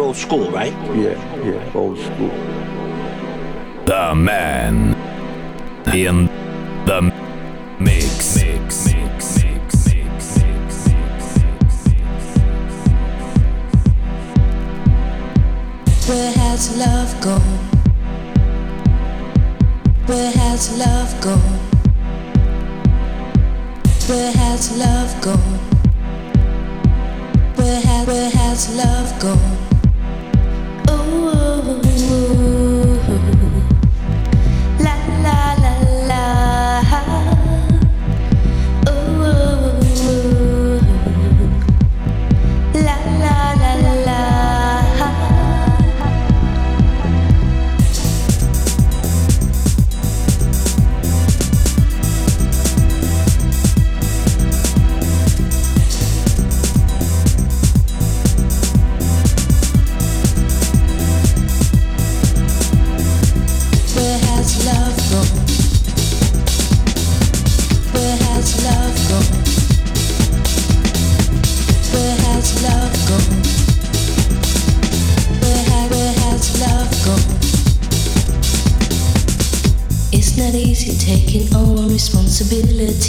you're old school, right? Yeah, yeah, old school. The man in the mix. mix, mix, mix. Where has love gone? Where has love gone? Where has love gone? Where, where has love gone?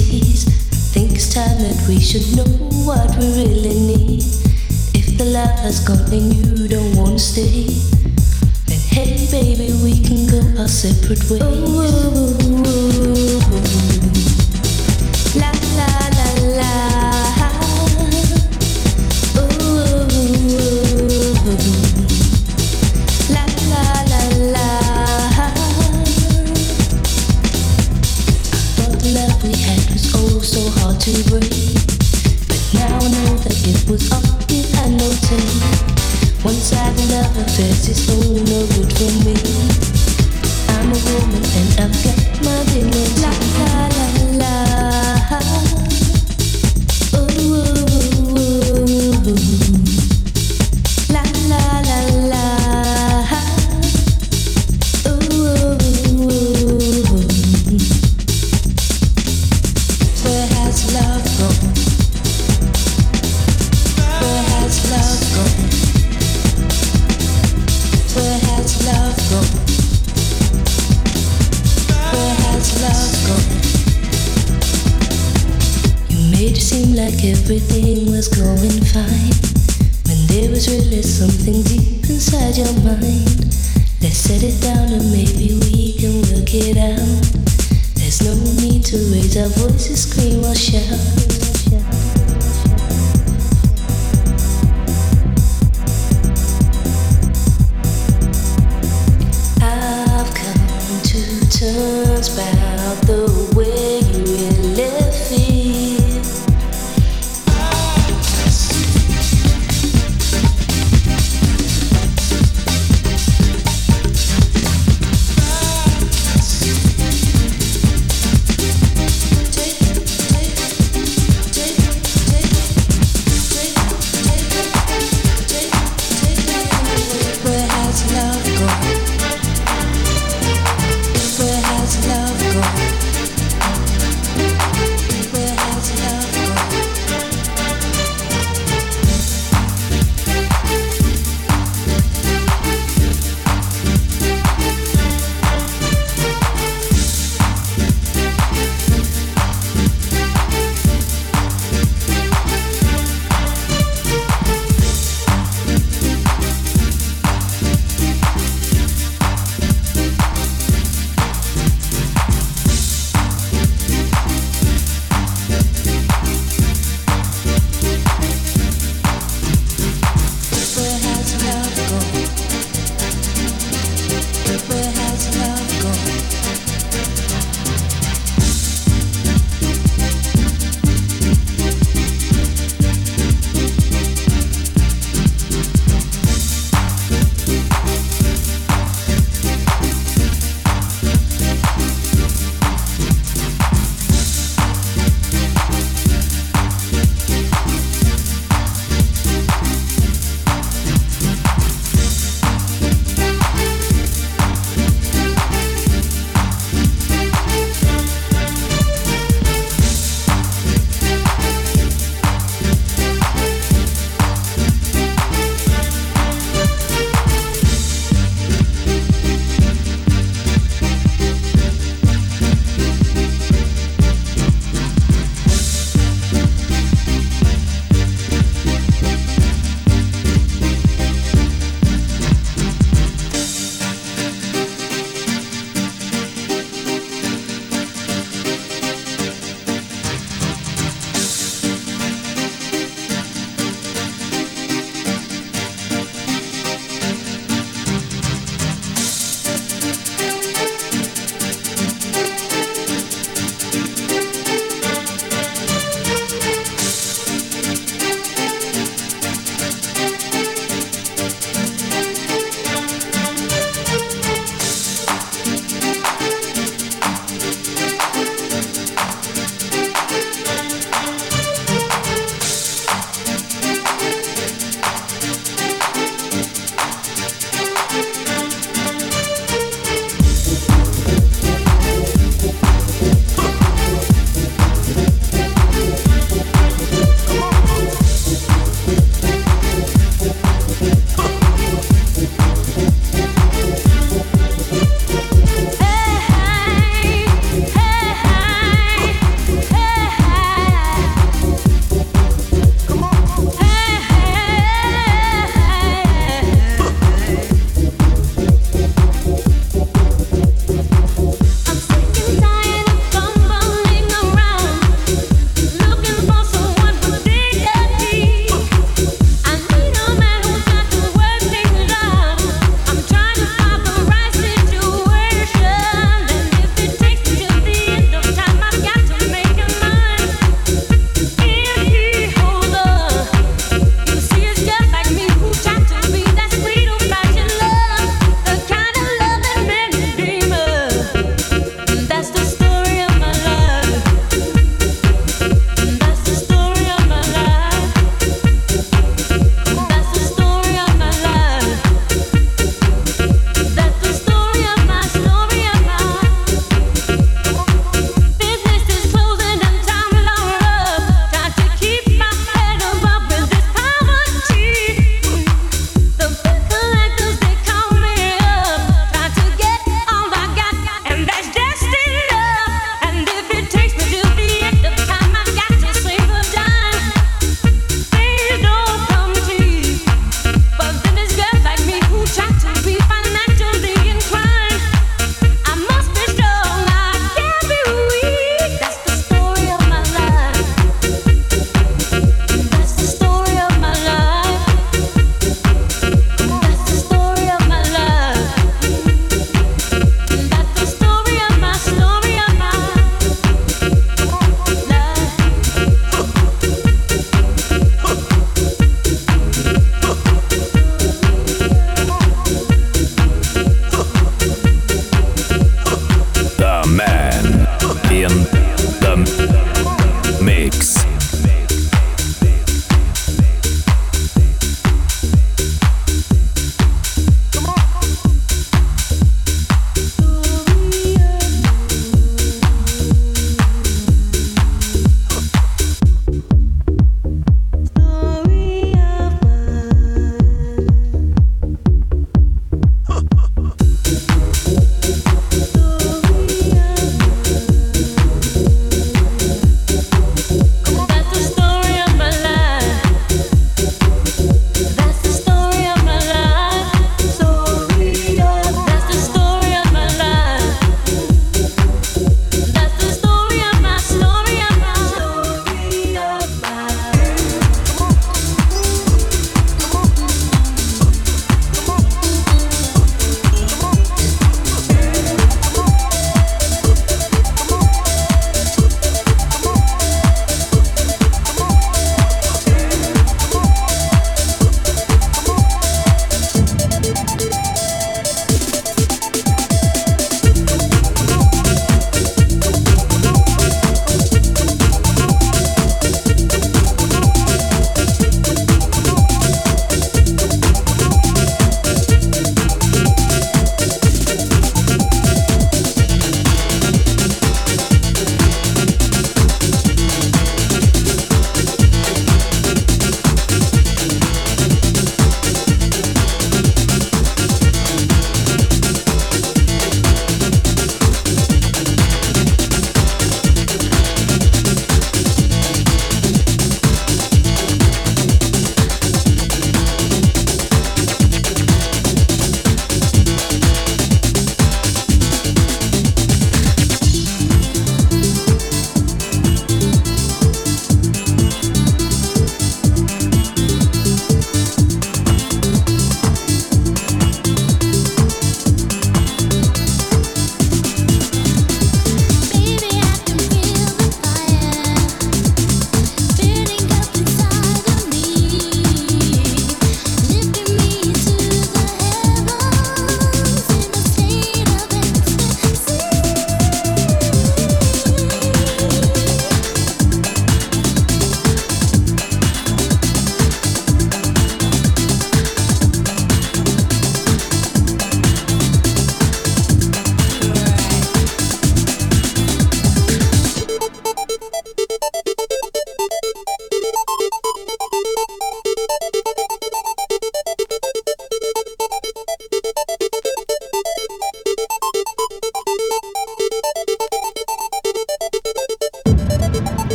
tease. Think it's time that we should know what we really need. If the love has gone and you don't wanna stay, then hey baby, we can go our separate ways. Once I've loved, there's this only no